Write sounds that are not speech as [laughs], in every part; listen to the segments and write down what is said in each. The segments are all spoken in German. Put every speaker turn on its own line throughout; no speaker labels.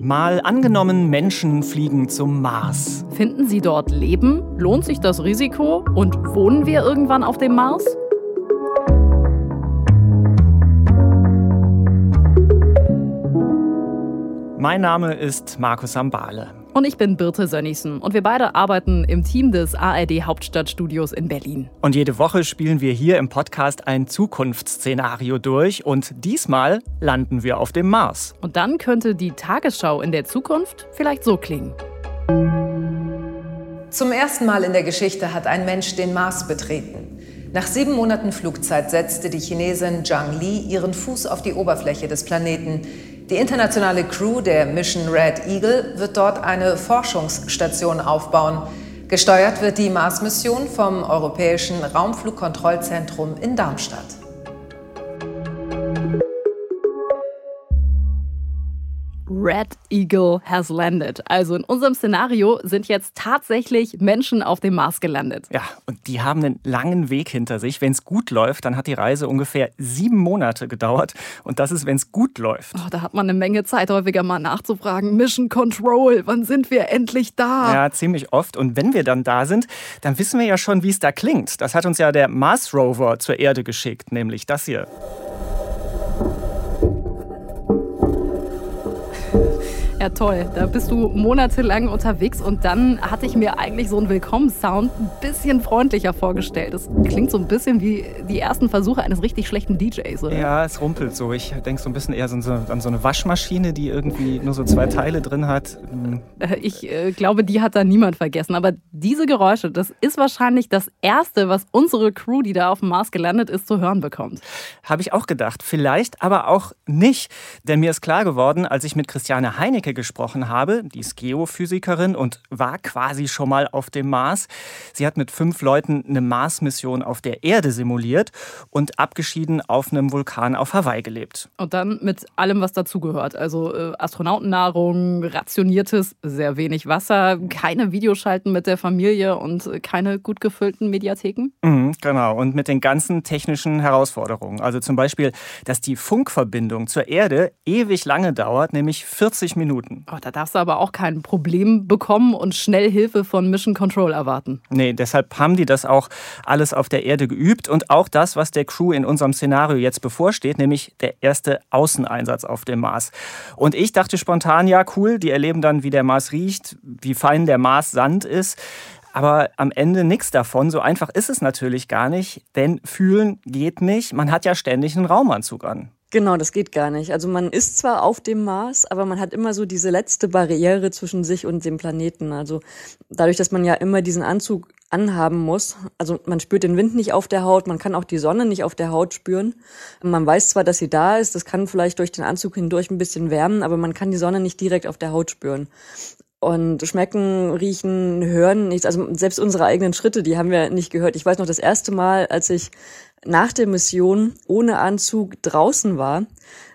Mal angenommen, Menschen fliegen zum Mars.
Finden Sie dort Leben? Lohnt sich das Risiko? Und wohnen wir irgendwann auf dem Mars?
Mein Name ist Markus Ambale.
Und ich bin Birte Sönnigsen und wir beide arbeiten im Team des ARD Hauptstadtstudios in Berlin.
Und jede Woche spielen wir hier im Podcast ein Zukunftsszenario durch und diesmal landen wir auf dem Mars.
Und dann könnte die Tagesschau in der Zukunft vielleicht so klingen.
Zum ersten Mal in der Geschichte hat ein Mensch den Mars betreten. Nach sieben Monaten Flugzeit setzte die Chinesin Zhang Li ihren Fuß auf die Oberfläche des Planeten. Die internationale Crew der Mission Red Eagle wird dort eine Forschungsstation aufbauen. Gesteuert wird die Mars-Mission vom Europäischen Raumflugkontrollzentrum in Darmstadt.
Red Eagle has landed. Also in unserem Szenario sind jetzt tatsächlich Menschen auf dem Mars gelandet.
Ja, und die haben einen langen Weg hinter sich. Wenn es gut läuft, dann hat die Reise ungefähr sieben Monate gedauert. Und das ist, wenn es gut läuft.
Oh, da hat man eine Menge Zeit, häufiger mal nachzufragen. Mission Control, wann sind wir endlich da?
Ja, ziemlich oft. Und wenn wir dann da sind, dann wissen wir ja schon, wie es da klingt. Das hat uns ja der Mars Rover zur Erde geschickt, nämlich das hier.
Ja, toll. Da bist du monatelang unterwegs und dann hatte ich mir eigentlich so einen Willkommenssound ein bisschen freundlicher vorgestellt. Das klingt so ein bisschen wie die ersten Versuche eines richtig schlechten DJs, oder?
Ja, es rumpelt so. Ich denke so ein bisschen eher an so eine Waschmaschine, die irgendwie nur so zwei Teile drin hat.
Äh, ich äh, glaube, die hat da niemand vergessen. Aber diese Geräusche, das ist wahrscheinlich das Erste, was unsere Crew, die da auf dem Mars gelandet ist, zu hören bekommt.
Habe ich auch gedacht. Vielleicht aber auch nicht. Denn mir ist klar geworden, als ich mit Christiane Heinecke gesprochen habe. Die ist Geophysikerin und war quasi schon mal auf dem Mars. Sie hat mit fünf Leuten eine Mars-Mission auf der Erde simuliert und abgeschieden auf einem Vulkan auf Hawaii gelebt.
Und dann mit allem, was dazugehört. Also äh, Astronautennahrung, rationiertes, sehr wenig Wasser, keine Videoschalten mit der Familie und keine gut gefüllten Mediatheken.
Mhm, genau. Und mit den ganzen technischen Herausforderungen. Also zum Beispiel, dass die Funkverbindung zur Erde ewig lange dauert, nämlich 40 Minuten. Minuten.
Oh, da darfst du aber auch kein Problem bekommen und schnell Hilfe von Mission Control erwarten.
Nee, deshalb haben die das auch alles auf der Erde geübt und auch das, was der Crew in unserem Szenario jetzt bevorsteht, nämlich der erste Außeneinsatz auf dem Mars. Und ich dachte spontan, ja, cool, die erleben dann, wie der Mars riecht, wie fein der Mars Sand ist. Aber am Ende nichts davon. So einfach ist es natürlich gar nicht, denn fühlen geht nicht. Man hat ja ständig einen Raumanzug an.
Genau, das geht gar nicht. Also man ist zwar auf dem Mars, aber man hat immer so diese letzte Barriere zwischen sich und dem Planeten. Also dadurch, dass man ja immer diesen Anzug anhaben muss. Also man spürt den Wind nicht auf der Haut, man kann auch die Sonne nicht auf der Haut spüren. Man weiß zwar, dass sie da ist, das kann vielleicht durch den Anzug hindurch ein bisschen wärmen, aber man kann die Sonne nicht direkt auf der Haut spüren. Und schmecken, riechen, hören nichts. Also selbst unsere eigenen Schritte, die haben wir nicht gehört. Ich weiß noch das erste Mal, als ich nach der Mission ohne Anzug draußen war,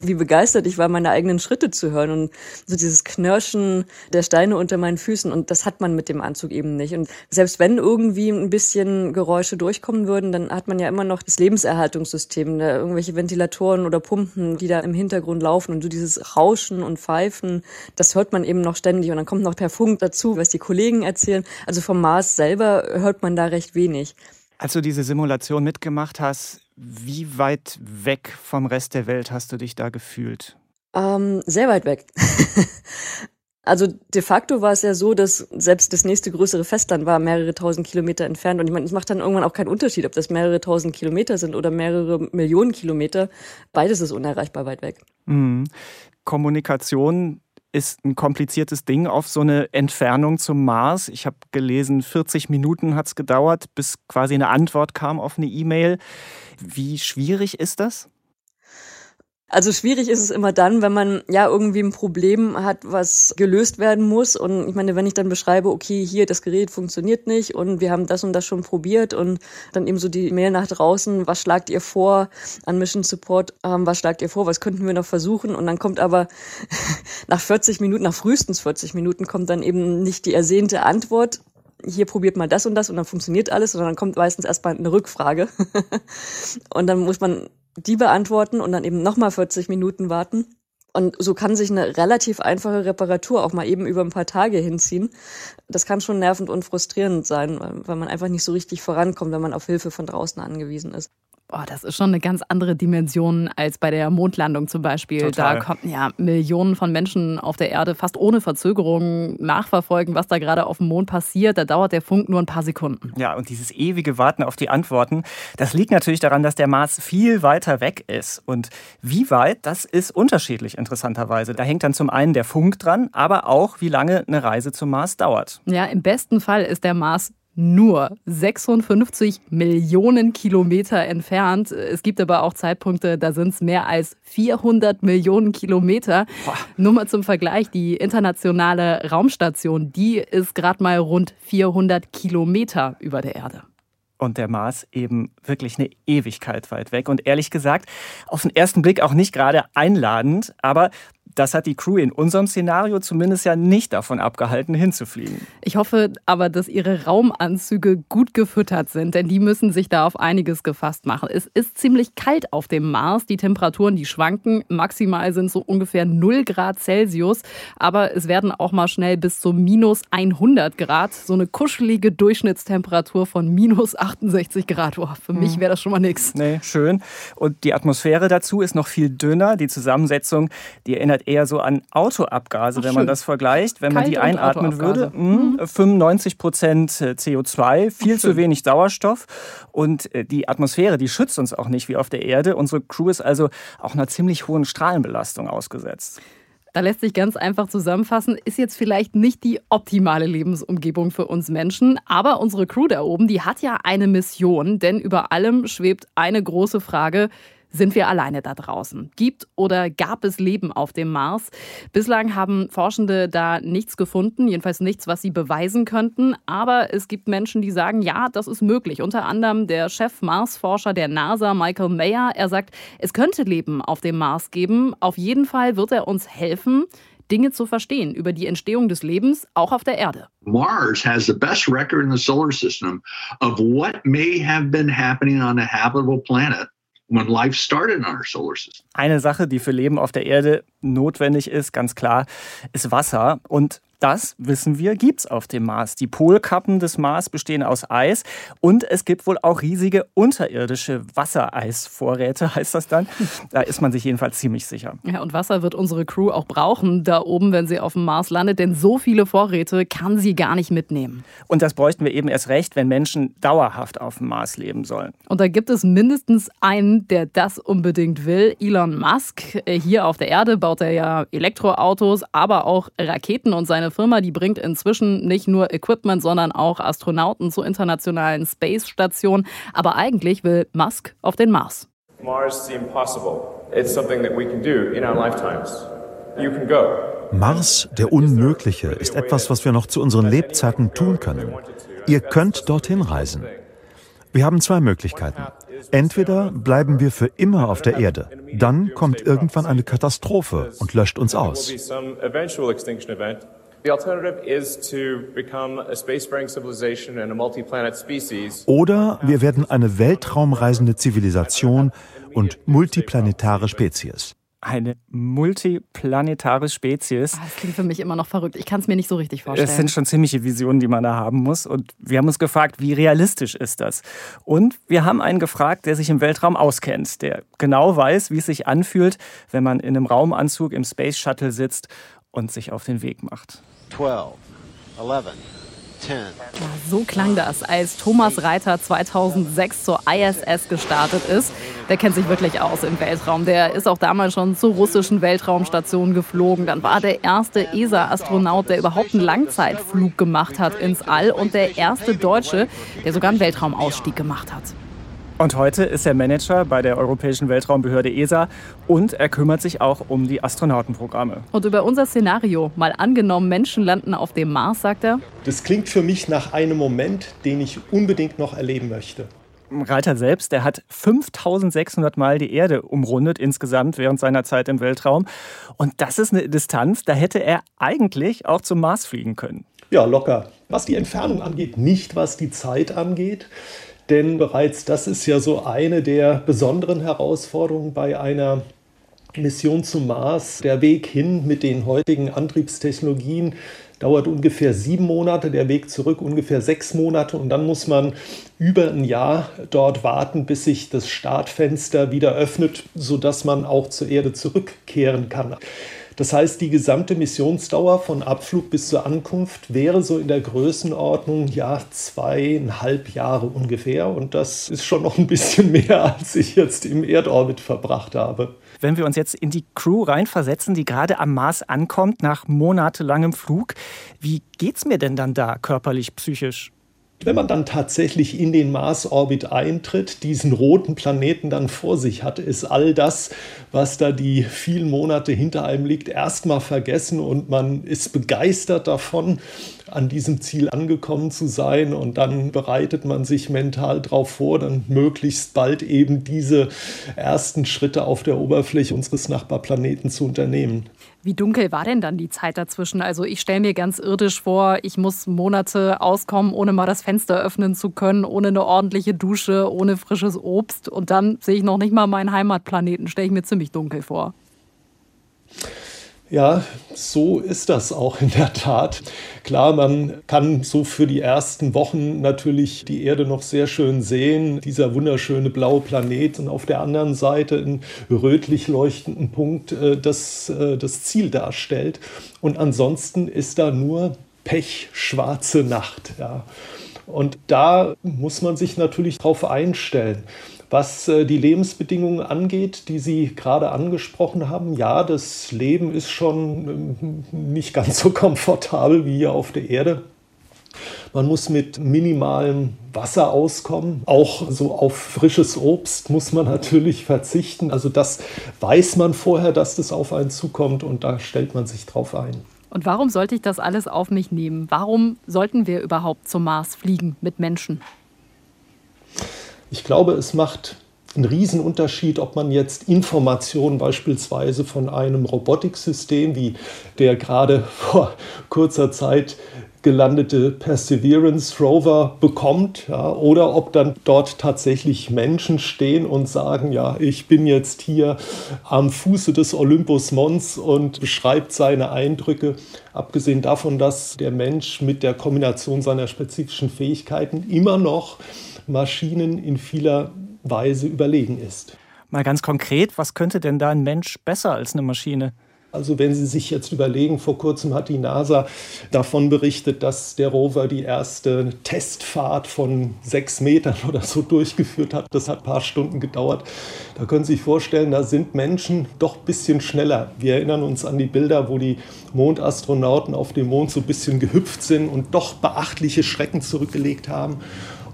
wie begeistert ich war, meine eigenen Schritte zu hören und so dieses Knirschen der Steine unter meinen Füßen. Und das hat man mit dem Anzug eben nicht. Und selbst wenn irgendwie ein bisschen Geräusche durchkommen würden, dann hat man ja immer noch das Lebenserhaltungssystem, da irgendwelche Ventilatoren oder Pumpen, die da im Hintergrund laufen. Und so dieses Rauschen und Pfeifen, das hört man eben noch ständig. Und dann kommt noch per Funk dazu, was die Kollegen erzählen. Also vom Mars selber hört man da recht wenig.
Als du diese Simulation mitgemacht hast, wie weit weg vom Rest der Welt hast du dich da gefühlt?
Ähm, sehr weit weg. [laughs] also de facto war es ja so, dass selbst das nächste größere Festland war mehrere tausend Kilometer entfernt. Und ich meine, es macht dann irgendwann auch keinen Unterschied, ob das mehrere tausend Kilometer sind oder mehrere Millionen Kilometer. Beides ist unerreichbar weit weg.
Mhm. Kommunikation ist ein kompliziertes Ding auf so eine Entfernung zum Mars. Ich habe gelesen, 40 Minuten hat es gedauert, bis quasi eine Antwort kam auf eine E-Mail. Wie schwierig ist das?
Also schwierig ist es immer dann, wenn man ja irgendwie ein Problem hat, was gelöst werden muss. Und ich meine, wenn ich dann beschreibe, okay, hier das Gerät funktioniert nicht und wir haben das und das schon probiert und dann eben so die Mail nach draußen, was schlagt ihr vor an Mission Support, ähm, was schlagt ihr vor, was könnten wir noch versuchen? Und dann kommt aber [laughs] nach 40 Minuten, nach frühestens 40 Minuten kommt dann eben nicht die ersehnte Antwort, hier probiert mal das und das und dann funktioniert alles, sondern dann kommt meistens erstmal eine Rückfrage. [laughs] und dann muss man die beantworten und dann eben nochmal 40 Minuten warten. Und so kann sich eine relativ einfache Reparatur auch mal eben über ein paar Tage hinziehen. Das kann schon nervend und frustrierend sein, weil man einfach nicht so richtig vorankommt, wenn man auf Hilfe von draußen angewiesen ist.
Oh, das ist schon eine ganz andere Dimension als bei der Mondlandung zum Beispiel. Total. Da konnten ja Millionen von Menschen auf der Erde fast ohne Verzögerung nachverfolgen, was da gerade auf dem Mond passiert. Da dauert der Funk nur ein paar Sekunden.
Ja, und dieses ewige Warten auf die Antworten, das liegt natürlich daran, dass der Mars viel weiter weg ist. Und wie weit, das ist unterschiedlich interessanterweise. Da hängt dann zum einen der Funk dran, aber auch, wie lange eine Reise zum Mars dauert.
Ja, im besten Fall ist der Mars nur 56 Millionen Kilometer entfernt. Es gibt aber auch Zeitpunkte, da sind es mehr als 400 Millionen Kilometer. Boah. Nur mal zum Vergleich, die internationale Raumstation, die ist gerade mal rund 400 Kilometer über der Erde
und der Mars eben wirklich eine Ewigkeit weit weg. Und ehrlich gesagt, auf den ersten Blick auch nicht gerade einladend, aber das hat die Crew in unserem Szenario zumindest ja nicht davon abgehalten, hinzufliegen.
Ich hoffe aber, dass ihre Raumanzüge gut gefüttert sind, denn die müssen sich da auf einiges gefasst machen. Es ist ziemlich kalt auf dem Mars. Die Temperaturen, die schwanken. Maximal sind so ungefähr 0 Grad Celsius. Aber es werden auch mal schnell bis zu minus 100 Grad. So eine kuschelige Durchschnittstemperatur von minus 68 Grad. Oh, für mich hm. wäre das schon mal nichts.
Nee, schön. Und die Atmosphäre dazu ist noch viel dünner. Die Zusammensetzung, die erinnert erinnert eher so an Autoabgase, Ach, wenn man das vergleicht. Wenn Kalt man die einatmen würde, mh, 95 Prozent äh, CO2, viel Ach, zu wenig Sauerstoff. Und äh, die Atmosphäre, die schützt uns auch nicht wie auf der Erde. Unsere Crew ist also auch einer ziemlich hohen Strahlenbelastung ausgesetzt.
Da lässt sich ganz einfach zusammenfassen, ist jetzt vielleicht nicht die optimale Lebensumgebung für uns Menschen, aber unsere Crew da oben, die hat ja eine Mission, denn über allem schwebt eine große Frage, sind wir alleine da draußen? Gibt oder gab es Leben auf dem Mars? Bislang haben Forschende da nichts gefunden, jedenfalls nichts, was sie beweisen könnten. Aber es gibt Menschen, die sagen, ja, das ist möglich. Unter anderem der Chef-Mars-Forscher der NASA, Michael Mayer. Er sagt, es könnte Leben auf dem Mars geben. Auf jeden Fall wird er uns helfen. Dinge zu verstehen über die Entstehung des Lebens auch auf der Erde.
Mars has the best record in the solar system of what may have been happening on a habitable planet when life started in our solar system.
Eine Sache, die für Leben auf der Erde notwendig ist, ganz klar, ist Wasser. Und das, wissen wir, gibt es auf dem Mars. Die Polkappen des Mars bestehen aus Eis und es gibt wohl auch riesige unterirdische Wassereisvorräte, [laughs] heißt das dann. Da ist man sich jedenfalls ziemlich sicher.
Ja, und Wasser wird unsere Crew auch brauchen, da oben, wenn sie auf dem Mars landet, denn so viele Vorräte kann sie gar nicht mitnehmen.
Und das bräuchten wir eben erst recht, wenn Menschen dauerhaft auf dem Mars leben sollen.
Und da gibt es mindestens einen, der das unbedingt will, Elon Musk. Hier auf der Erde baut er ja Elektroautos, aber auch Raketen und seine Firma, die bringt inzwischen nicht nur Equipment, sondern auch Astronauten zur internationalen Space Station. Aber eigentlich will Musk auf den Mars. Mars seems possible. It's something that we can do in our lifetimes.
You can go. Mars, der Unmögliche, ist etwas, was wir noch zu unseren Lebzeiten tun können. Ihr könnt dorthin reisen. Wir haben zwei Möglichkeiten. Entweder bleiben wir für immer auf der Erde, dann kommt irgendwann eine Katastrophe und löscht uns aus. Oder wir werden eine weltraumreisende Zivilisation und multiplanetare Spezies
eine multiplanetare Spezies.
Ah, das klingt für mich immer noch verrückt. Ich kann es mir nicht so richtig vorstellen.
Es sind schon ziemliche Visionen, die man da haben muss. Und wir haben uns gefragt, wie realistisch ist das? Und wir haben einen gefragt, der sich im Weltraum auskennt, der genau weiß, wie es sich anfühlt, wenn man in einem Raumanzug im Space Shuttle sitzt und sich auf den Weg macht. 12,
11, ja, so klang das, als Thomas Reiter 2006 zur ISS gestartet ist. Der kennt sich wirklich aus im Weltraum. Der ist auch damals schon zur russischen Weltraumstation geflogen. Dann war der erste ESA-Astronaut, der überhaupt einen Langzeitflug gemacht hat ins All und der erste Deutsche, der sogar einen Weltraumausstieg gemacht hat.
Und heute ist er Manager bei der Europäischen Weltraumbehörde ESA und er kümmert sich auch um die Astronautenprogramme.
Und über unser Szenario, mal angenommen, Menschen landen auf dem Mars, sagt er.
Das klingt für mich nach einem Moment, den ich unbedingt noch erleben möchte.
Reiter selbst, der hat 5600 Mal die Erde umrundet insgesamt während seiner Zeit im Weltraum. Und das ist eine Distanz, da hätte er eigentlich auch zum Mars fliegen können.
Ja, locker. Was die Entfernung angeht, nicht was die Zeit angeht. Denn bereits das ist ja so eine der besonderen Herausforderungen bei einer Mission zum Mars, der Weg hin mit den heutigen Antriebstechnologien dauert ungefähr sieben Monate, der Weg zurück ungefähr sechs Monate und dann muss man über ein Jahr dort warten, bis sich das Startfenster wieder öffnet, sodass man auch zur Erde zurückkehren kann. Das heißt, die gesamte Missionsdauer von Abflug bis zur Ankunft wäre so in der Größenordnung ja zweieinhalb Jahre ungefähr. Und das ist schon noch ein bisschen mehr, als ich jetzt im Erdorbit verbracht habe.
Wenn wir uns jetzt in die Crew reinversetzen, die gerade am Mars ankommt nach monatelangem Flug, wie geht's mir denn dann da körperlich, psychisch?
Wenn man dann tatsächlich in den Mars-Orbit eintritt, diesen roten Planeten dann vor sich hat, ist all das, was da die vielen Monate hinter einem liegt, erstmal vergessen und man ist begeistert davon, an diesem Ziel angekommen zu sein und dann bereitet man sich mental darauf vor, dann möglichst bald eben diese ersten Schritte auf der Oberfläche unseres Nachbarplaneten zu unternehmen.
Wie dunkel war denn dann die Zeit dazwischen? Also ich stelle mir ganz irdisch vor, ich muss Monate auskommen, ohne mal das Fenster öffnen zu können, ohne eine ordentliche Dusche, ohne frisches Obst. Und dann sehe ich noch nicht mal meinen Heimatplaneten, stelle ich mir ziemlich dunkel vor.
Ja, so ist das auch in der Tat. Klar, man kann so für die ersten Wochen natürlich die Erde noch sehr schön sehen, dieser wunderschöne blaue Planet und auf der anderen Seite einen rötlich leuchtenden Punkt, äh, das äh, das Ziel darstellt. Und ansonsten ist da nur pechschwarze Nacht. Ja. Und da muss man sich natürlich darauf einstellen. Was äh, die Lebensbedingungen angeht, die Sie gerade angesprochen haben, ja, das Leben ist schon ähm, nicht ganz so [laughs] komfortabel wie hier auf der Erde. Man muss mit minimalem Wasser auskommen. Auch so auf frisches Obst muss man [laughs] natürlich verzichten. Also das weiß man vorher, dass das auf einen zukommt und da stellt man sich drauf ein.
Und warum sollte ich das alles auf mich nehmen? Warum sollten wir überhaupt zum Mars fliegen mit Menschen?
Ich glaube, es macht einen Riesenunterschied, ob man jetzt Informationen beispielsweise von einem Robotiksystem wie der gerade [laughs] vor kurzer Zeit gelandete Perseverance Rover bekommt, ja, oder ob dann dort tatsächlich Menschen stehen und sagen, ja, ich bin jetzt hier am Fuße des Olympus Mons und beschreibt seine Eindrücke, abgesehen davon, dass der Mensch mit der Kombination seiner spezifischen Fähigkeiten immer noch Maschinen in vieler Weise überlegen ist.
Mal ganz konkret, was könnte denn da ein Mensch besser als eine Maschine?
Also wenn Sie sich jetzt überlegen, vor kurzem hat die NASA davon berichtet, dass der Rover die erste Testfahrt von sechs Metern [laughs] oder so durchgeführt hat. Das hat ein paar Stunden gedauert. Da können Sie sich vorstellen, da sind Menschen doch ein bisschen schneller. Wir erinnern uns an die Bilder, wo die Mondastronauten auf dem Mond so ein bisschen gehüpft sind und doch beachtliche Schrecken zurückgelegt haben.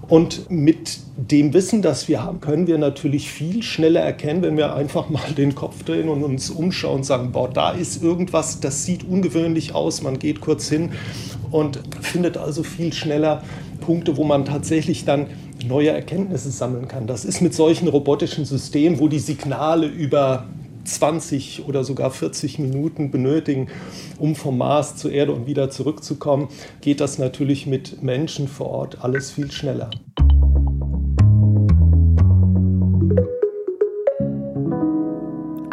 Und mit dem Wissen, das wir haben, können wir natürlich viel schneller erkennen, wenn wir einfach mal den Kopf drehen und uns umschauen und sagen, boah, da ist irgendwas, das sieht ungewöhnlich aus. Man geht kurz hin und findet also viel schneller Punkte, wo man tatsächlich dann neue Erkenntnisse sammeln kann. Das ist mit solchen robotischen Systemen, wo die Signale über 20 oder sogar 40 Minuten benötigen, um vom Mars zur Erde und wieder zurückzukommen, geht das natürlich mit Menschen vor Ort alles viel schneller.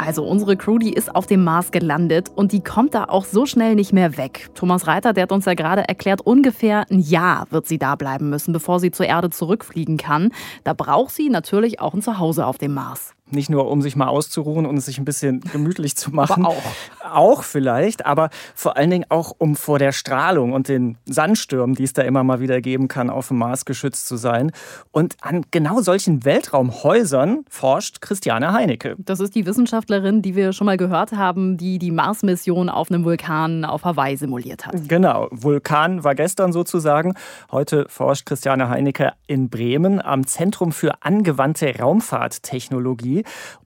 Also unsere Crew, die ist auf dem Mars gelandet und die kommt da auch so schnell nicht mehr weg. Thomas Reiter, der hat uns ja gerade erklärt, ungefähr ein Jahr wird sie da bleiben müssen, bevor sie zur Erde zurückfliegen kann. Da braucht sie natürlich auch ein Zuhause auf dem Mars.
Nicht nur, um sich mal auszuruhen und es sich ein bisschen [laughs] gemütlich zu machen.
Aber auch.
Auch vielleicht, aber vor allen Dingen auch, um vor der Strahlung und den Sandstürmen, die es da immer mal wieder geben kann, auf dem Mars geschützt zu sein. Und an genau solchen Weltraumhäusern forscht Christiane Heinecke.
Das ist die Wissenschaftlerin, die wir schon mal gehört haben, die die Mars-Mission auf einem Vulkan auf Hawaii simuliert hat.
Genau, Vulkan war gestern sozusagen. Heute forscht Christiane Heinecke in Bremen am Zentrum für angewandte Raumfahrttechnologie.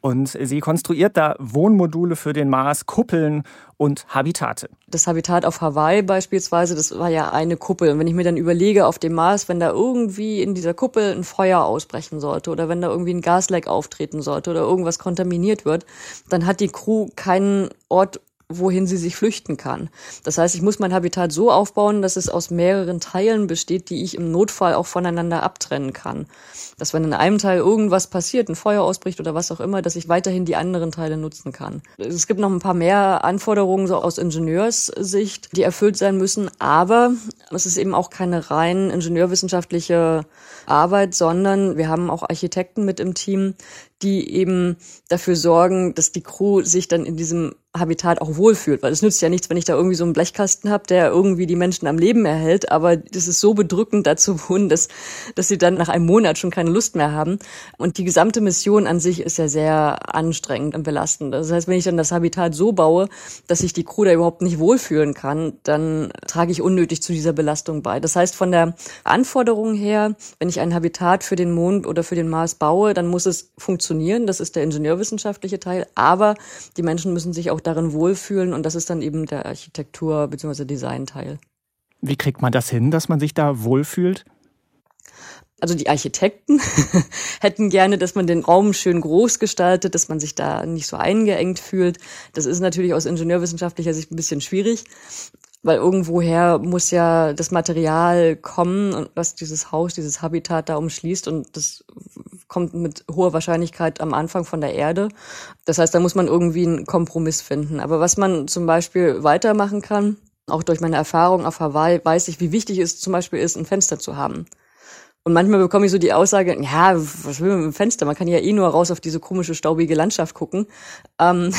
Und sie konstruiert da Wohnmodule für den Mars, Kuppeln und Habitate.
Das Habitat auf Hawaii beispielsweise, das war ja eine Kuppel. Und wenn ich mir dann überlege, auf dem Mars, wenn da irgendwie in dieser Kuppel ein Feuer ausbrechen sollte oder wenn da irgendwie ein Gasleck auftreten sollte oder irgendwas kontaminiert wird, dann hat die Crew keinen Ort, wohin sie sich flüchten kann. Das heißt, ich muss mein Habitat so aufbauen, dass es aus mehreren Teilen besteht, die ich im Notfall auch voneinander abtrennen kann. Dass wenn in einem Teil irgendwas passiert, ein Feuer ausbricht oder was auch immer, dass ich weiterhin die anderen Teile nutzen kann. Es gibt noch ein paar mehr Anforderungen so aus Ingenieurssicht, die erfüllt sein müssen, aber es ist eben auch keine rein ingenieurwissenschaftliche Arbeit, sondern wir haben auch Architekten mit im Team, die eben dafür sorgen, dass die Crew sich dann in diesem Habitat auch wohlfühlt. Weil es nützt ja nichts, wenn ich da irgendwie so einen Blechkasten habe, der irgendwie die Menschen am Leben erhält, aber das ist so bedrückend dazu wohnen, dass, dass sie dann nach einem Monat schon keine Lust mehr haben. Und die gesamte Mission an sich ist ja sehr anstrengend und belastend. Das heißt, wenn ich dann das Habitat so baue, dass sich die Crew da überhaupt nicht wohlfühlen kann, dann trage ich unnötig zu dieser Belastung bei. Das heißt, von der Anforderung her, wenn ich ein Habitat für den Mond oder für den Mars baue, dann muss es funktionieren. Das ist der ingenieurwissenschaftliche Teil. Aber die Menschen müssen sich auch darin wohlfühlen und das ist dann eben der Architektur- bzw. Designteil.
Wie kriegt man das hin, dass man sich da wohlfühlt?
Also die Architekten [laughs] hätten gerne, dass man den Raum schön groß gestaltet, dass man sich da nicht so eingeengt fühlt. Das ist natürlich aus ingenieurwissenschaftlicher Sicht ein bisschen schwierig, weil irgendwoher muss ja das Material kommen, was dieses Haus, dieses Habitat da umschließt und das kommt mit hoher Wahrscheinlichkeit am Anfang von der Erde. Das heißt, da muss man irgendwie einen Kompromiss finden. Aber was man zum Beispiel weitermachen kann, auch durch meine Erfahrung auf Hawaii, weiß ich, wie wichtig es zum Beispiel ist, ein Fenster zu haben. Und manchmal bekomme ich so die Aussage, ja, was will man mit dem Fenster? Man kann ja eh nur raus auf diese komische, staubige Landschaft gucken. Ähm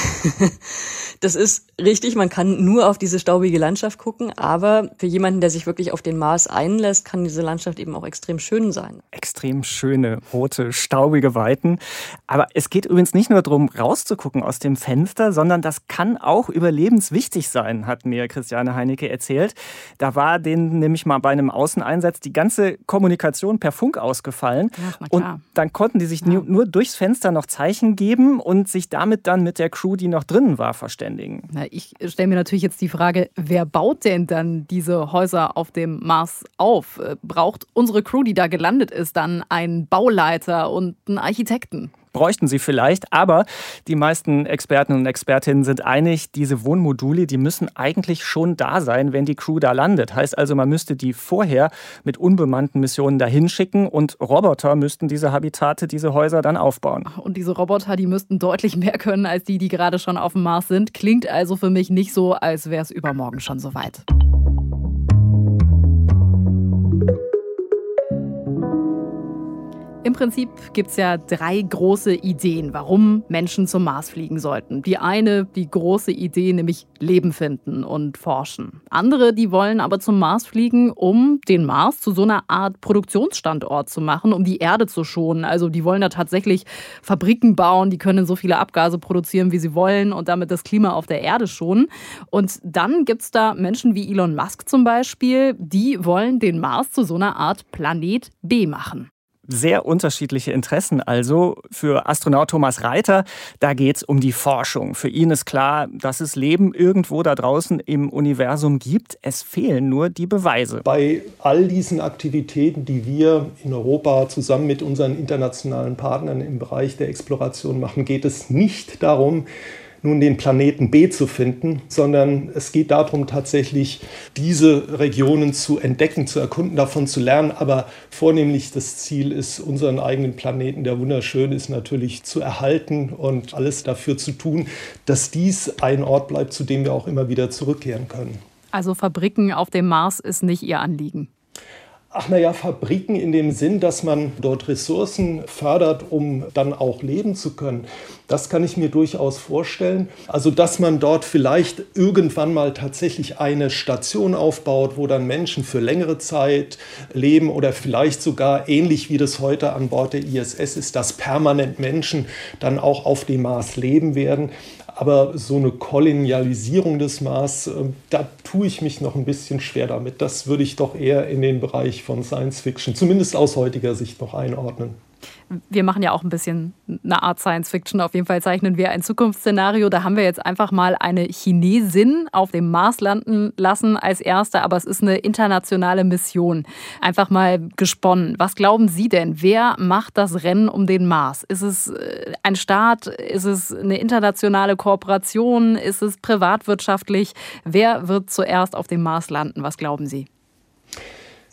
[laughs] das ist richtig, man kann nur auf diese staubige Landschaft gucken, aber für jemanden, der sich wirklich auf den Mars einlässt, kann diese Landschaft eben auch extrem schön sein.
Extrem schöne, rote, staubige Weiten. Aber es geht übrigens nicht nur darum, rauszugucken aus dem Fenster, sondern das kann auch überlebenswichtig sein, hat mir Christiane Heinecke erzählt. Da war denen nämlich mal bei einem Außeneinsatz die ganze Kommunikation per Funk ausgefallen. Ach, und dann konnten die sich ja. nur durchs Fenster noch Zeichen geben und sich damit dann mit der Crew, die noch drinnen war, verständigen verständigen.
Na, ich stelle mir natürlich jetzt die Frage, wer baut denn dann diese Häuser auf dem Mars auf? Äh, braucht unsere Crew, die da gelandet ist, dann einen Bauleiter und einen Architekten?
Bräuchten sie vielleicht. Aber die meisten Experten und Expertinnen sind einig, diese Wohnmodule, die müssen eigentlich schon da sein, wenn die Crew da landet. Heißt also, man müsste die vorher mit unbemannten Missionen dahin schicken und Roboter müssten diese Habitate, diese Häuser dann aufbauen.
Und diese Roboter, die müssten deutlich mehr können als die, die gerade schon auf dem Mars sind. Klingt also für mich nicht so, als wäre es übermorgen schon soweit. Im Prinzip gibt es ja drei große Ideen, warum Menschen zum Mars fliegen sollten. Die eine, die große Idee, nämlich Leben finden und forschen. Andere, die wollen aber zum Mars fliegen, um den Mars zu so einer Art Produktionsstandort zu machen, um die Erde zu schonen. Also die wollen da tatsächlich Fabriken bauen, die können so viele Abgase produzieren, wie sie wollen und damit das Klima auf der Erde schonen. Und dann gibt es da Menschen wie Elon Musk zum Beispiel, die wollen den Mars zu so einer Art Planet B machen
sehr unterschiedliche Interessen. Also für Astronaut Thomas Reiter, da geht es um die Forschung. Für ihn ist klar, dass es Leben irgendwo da draußen im Universum gibt. Es fehlen nur die Beweise.
Bei all diesen Aktivitäten, die wir in Europa zusammen mit unseren internationalen Partnern im Bereich der Exploration machen, geht es nicht darum, nun den Planeten B zu finden, sondern es geht darum, tatsächlich diese Regionen zu entdecken, zu erkunden, davon zu lernen. Aber vornehmlich das Ziel ist, unseren eigenen Planeten, der wunderschön ist, natürlich zu erhalten und alles dafür zu tun, dass dies ein Ort bleibt, zu dem wir auch immer wieder zurückkehren können.
Also Fabriken auf dem Mars ist nicht Ihr Anliegen.
Ach naja, Fabriken in dem Sinn, dass man dort Ressourcen fördert, um dann auch leben zu können. Das kann ich mir durchaus vorstellen. Also, dass man dort vielleicht irgendwann mal tatsächlich eine Station aufbaut, wo dann Menschen für längere Zeit leben oder vielleicht sogar ähnlich wie das heute an Bord der ISS ist, dass permanent Menschen dann auch auf dem Mars leben werden. Aber so eine Kolonialisierung des Mars, äh, da tue ich mich noch ein bisschen schwer damit. Das würde ich doch eher in den Bereich von Science Fiction, zumindest aus heutiger Sicht, noch einordnen.
Wir machen ja auch ein bisschen eine Art Science Fiction. Auf jeden Fall zeichnen wir ein Zukunftsszenario. Da haben wir jetzt einfach mal eine Chinesin auf dem Mars landen lassen als erste, aber es ist eine internationale Mission. Einfach mal gesponnen. Was glauben Sie denn? Wer macht das Rennen um den Mars? Ist es äh, ein Staat? Ist es eine internationale Kooperation? Ist es privatwirtschaftlich? Wer wird zuerst auf dem Mars landen? Was glauben Sie?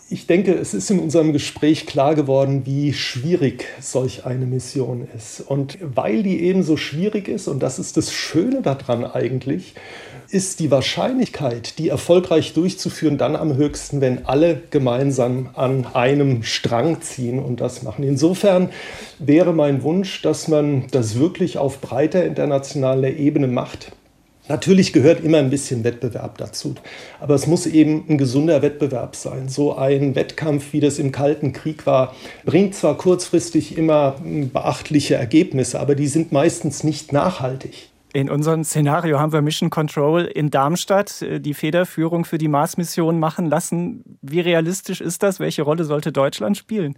Ich denke, es ist in unserem Gespräch klar geworden, wie schwierig solch eine Mission ist. Und weil die eben so schwierig ist, und das ist das Schöne daran eigentlich, ist die Wahrscheinlichkeit, die erfolgreich durchzuführen, dann am höchsten, wenn alle gemeinsam an einem Strang ziehen und das machen. Insofern wäre mein Wunsch, dass man das wirklich auf breiter internationaler Ebene macht. Natürlich gehört immer ein bisschen Wettbewerb dazu, aber es muss eben ein gesunder Wettbewerb sein. So ein Wettkampf, wie das im Kalten Krieg war, bringt zwar kurzfristig immer beachtliche Ergebnisse, aber die sind meistens nicht nachhaltig.
In unserem Szenario haben wir Mission Control in Darmstadt äh, die Federführung für die Mars-Mission machen lassen. Wie realistisch ist das? Welche Rolle sollte Deutschland spielen?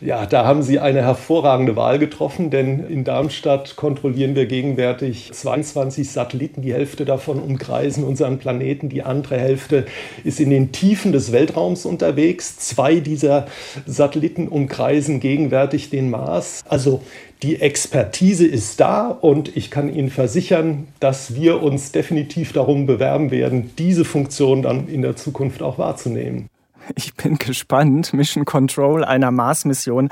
Ja, da haben Sie eine hervorragende Wahl getroffen, denn in Darmstadt kontrollieren wir gegenwärtig 22 Satelliten. Die Hälfte davon umkreisen unseren Planeten, die andere Hälfte ist in den Tiefen des Weltraums unterwegs. Zwei dieser Satelliten umkreisen gegenwärtig den Mars. Also die Expertise ist da und ich kann Ihnen versichern, dass wir uns definitiv darum bewerben werden, diese Funktion dann in der Zukunft auch wahrzunehmen.
Ich bin gespannt. Mission Control einer Mars-Mission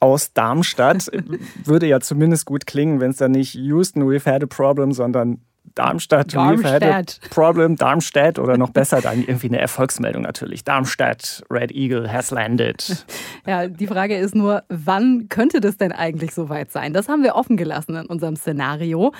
aus Darmstadt würde ja zumindest gut klingen, wenn es dann nicht Houston, we've had a problem, sondern Darmstadt,
Darmstadt.
Problem, Darmstadt oder noch besser dann irgendwie eine Erfolgsmeldung natürlich. Darmstadt, Red Eagle has landed. [laughs]
Ja, die Frage ist nur, wann könnte das denn eigentlich soweit sein? Das haben wir offen gelassen in unserem Szenario.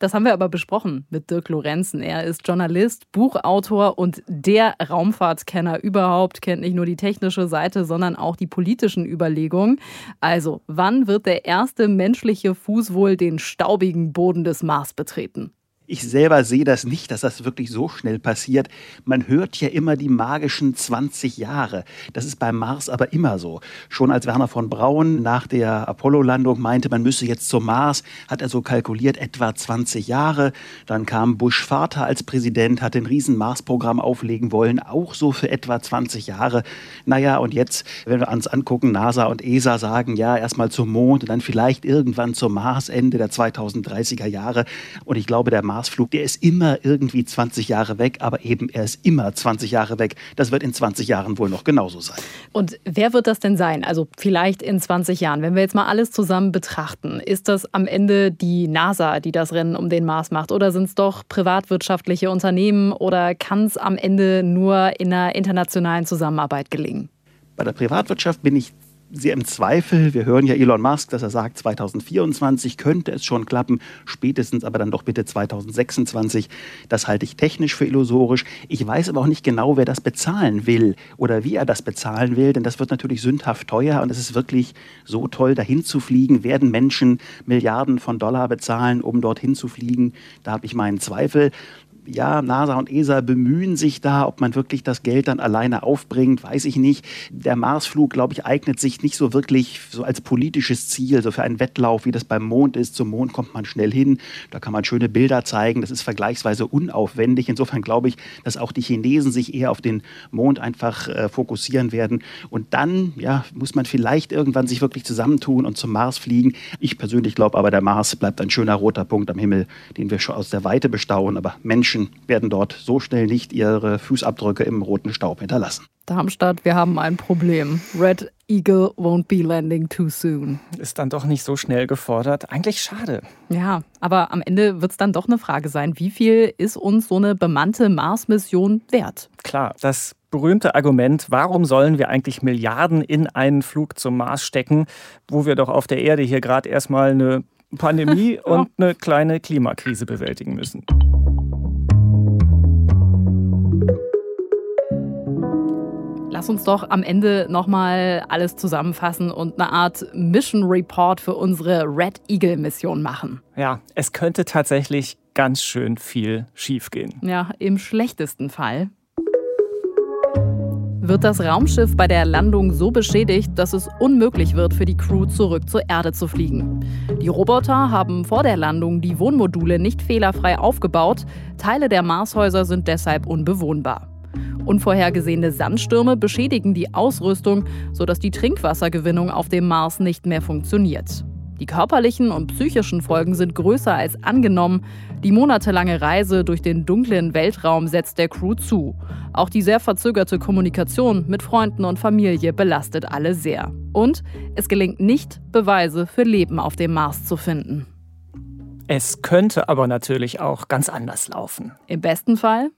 Das haben wir aber besprochen mit Dirk Lorenzen. Er ist Journalist, Buchautor und der Raumfahrtskenner überhaupt, kennt nicht nur die technische Seite, sondern auch die politischen Überlegungen. Also, wann wird der erste menschliche Fuß wohl den staubigen Boden des Mars betreten?
Ich selber sehe das nicht, dass das wirklich so schnell passiert. Man hört ja immer die magischen 20 Jahre. Das ist beim Mars aber immer so. Schon als Werner von Braun nach der Apollo-Landung meinte, man müsse jetzt zum Mars, hat er so kalkuliert etwa 20 Jahre. Dann kam Bush Vater als Präsident, hat ein riesen Mars-Programm auflegen wollen, auch so für etwa 20 Jahre. Naja, und jetzt, wenn wir uns angucken, NASA und ESA sagen, ja, erstmal zum Mond und dann vielleicht irgendwann zum Mars Ende der 2030er Jahre. Und ich glaube, der Mars Marsflug, der ist immer irgendwie 20 Jahre weg, aber eben er ist immer 20 Jahre weg. Das wird in 20 Jahren wohl noch genauso sein.
Und wer wird das denn sein? Also vielleicht in 20 Jahren, wenn wir jetzt mal alles zusammen betrachten, ist das am Ende die NASA, die das Rennen um den Mars macht oder sind es doch privatwirtschaftliche Unternehmen oder kann es am Ende nur in einer internationalen Zusammenarbeit gelingen?
Bei der Privatwirtschaft bin ich sehr im Zweifel. Wir hören ja Elon Musk, dass er sagt, 2024 könnte es schon klappen, spätestens aber dann doch bitte 2026. Das halte ich technisch für illusorisch. Ich weiß aber auch nicht genau, wer das bezahlen will oder wie er das bezahlen will, denn das wird natürlich sündhaft teuer und es ist wirklich so toll, dahin zu fliegen. Werden Menschen Milliarden von Dollar bezahlen, um dorthin zu fliegen? Da habe ich meinen Zweifel ja, NASA und ESA bemühen sich da, ob man wirklich das Geld dann alleine aufbringt, weiß ich nicht. Der Marsflug, glaube ich, eignet sich nicht so wirklich so als politisches Ziel, so für einen Wettlauf, wie das beim Mond ist. Zum Mond kommt man schnell hin, da kann man schöne Bilder zeigen, das ist vergleichsweise unaufwendig. Insofern glaube ich, dass auch die Chinesen sich eher auf den Mond einfach äh, fokussieren werden. Und dann, ja, muss man vielleicht irgendwann sich wirklich zusammentun und zum Mars fliegen. Ich persönlich glaube aber, der Mars bleibt ein schöner roter Punkt am Himmel, den wir schon aus der Weite bestaunen. Aber Menschen Menschen werden dort so schnell nicht ihre Fußabdrücke im roten Staub hinterlassen.
Darmstadt, wir haben ein Problem. Red Eagle won't be landing too soon.
Ist dann doch nicht so schnell gefordert. Eigentlich schade.
Ja, aber am Ende wird es dann doch eine Frage sein, wie viel ist uns so eine bemannte Mars-Mission wert?
Klar, das berühmte Argument, warum sollen wir eigentlich Milliarden in einen Flug zum Mars stecken, wo wir doch auf der Erde hier gerade erstmal eine Pandemie [laughs] und eine kleine Klimakrise bewältigen müssen.
Lass uns doch am Ende nochmal alles zusammenfassen und eine Art Mission Report für unsere Red Eagle Mission machen.
Ja, es könnte tatsächlich ganz schön viel schiefgehen.
Ja, im schlechtesten Fall wird das Raumschiff bei der Landung so beschädigt, dass es unmöglich wird, für die Crew zurück zur Erde zu fliegen. Die Roboter haben vor der Landung die Wohnmodule nicht fehlerfrei aufgebaut. Teile der Marshäuser sind deshalb unbewohnbar. Unvorhergesehene Sandstürme beschädigen die Ausrüstung, sodass die Trinkwassergewinnung auf dem Mars nicht mehr funktioniert. Die körperlichen und psychischen Folgen sind größer als angenommen. Die monatelange Reise durch den dunklen Weltraum setzt der Crew zu. Auch die sehr verzögerte Kommunikation mit Freunden und Familie belastet alle sehr. Und es gelingt nicht, Beweise für Leben auf dem Mars zu finden.
Es könnte aber natürlich auch ganz anders laufen.
Im besten Fall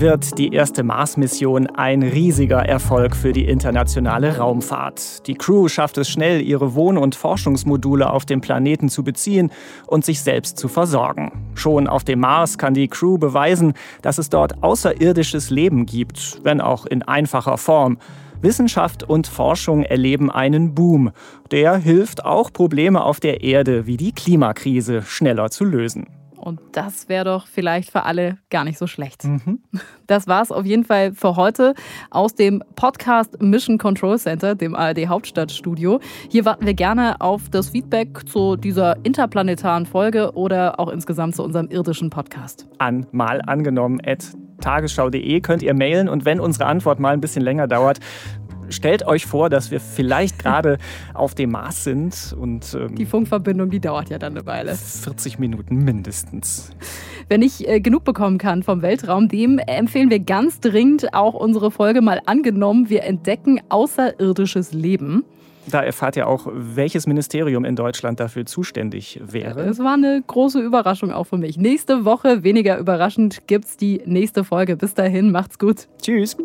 wird die erste Mars-Mission ein riesiger Erfolg für die internationale Raumfahrt. Die Crew schafft es schnell, ihre Wohn- und Forschungsmodule auf dem Planeten zu beziehen und sich selbst zu versorgen. Schon auf dem Mars kann die Crew beweisen, dass es dort außerirdisches Leben gibt, wenn auch in einfacher Form. Wissenschaft und Forschung erleben einen Boom. Der hilft auch, Probleme auf der Erde wie die Klimakrise schneller zu lösen.
Und das wäre doch vielleicht für alle gar nicht so schlecht. Mhm. [laughs] Das war es auf jeden Fall für heute aus dem Podcast Mission Control Center, dem ARD Hauptstadtstudio. Hier warten wir gerne auf das Feedback zu dieser interplanetaren Folge oder auch insgesamt zu unserem irdischen Podcast.
An mal angenommen tagesschau.de könnt ihr mailen und wenn unsere Antwort mal ein bisschen länger dauert, stellt euch vor, dass wir vielleicht gerade [laughs] auf dem Mars sind und
ähm, die Funkverbindung, die dauert ja dann eine Weile.
40 Minuten mindestens.
Wenn ich äh, genug bekommen kann vom Weltraum, dem empfehlen wir ganz dringend auch unsere Folge mal angenommen. Wir entdecken außerirdisches Leben.
Da erfahrt ihr auch, welches Ministerium in Deutschland dafür zuständig wäre.
Es war eine große Überraschung auch für mich. Nächste Woche, weniger überraschend, gibt es die nächste Folge. Bis dahin, macht's gut.
Tschüss.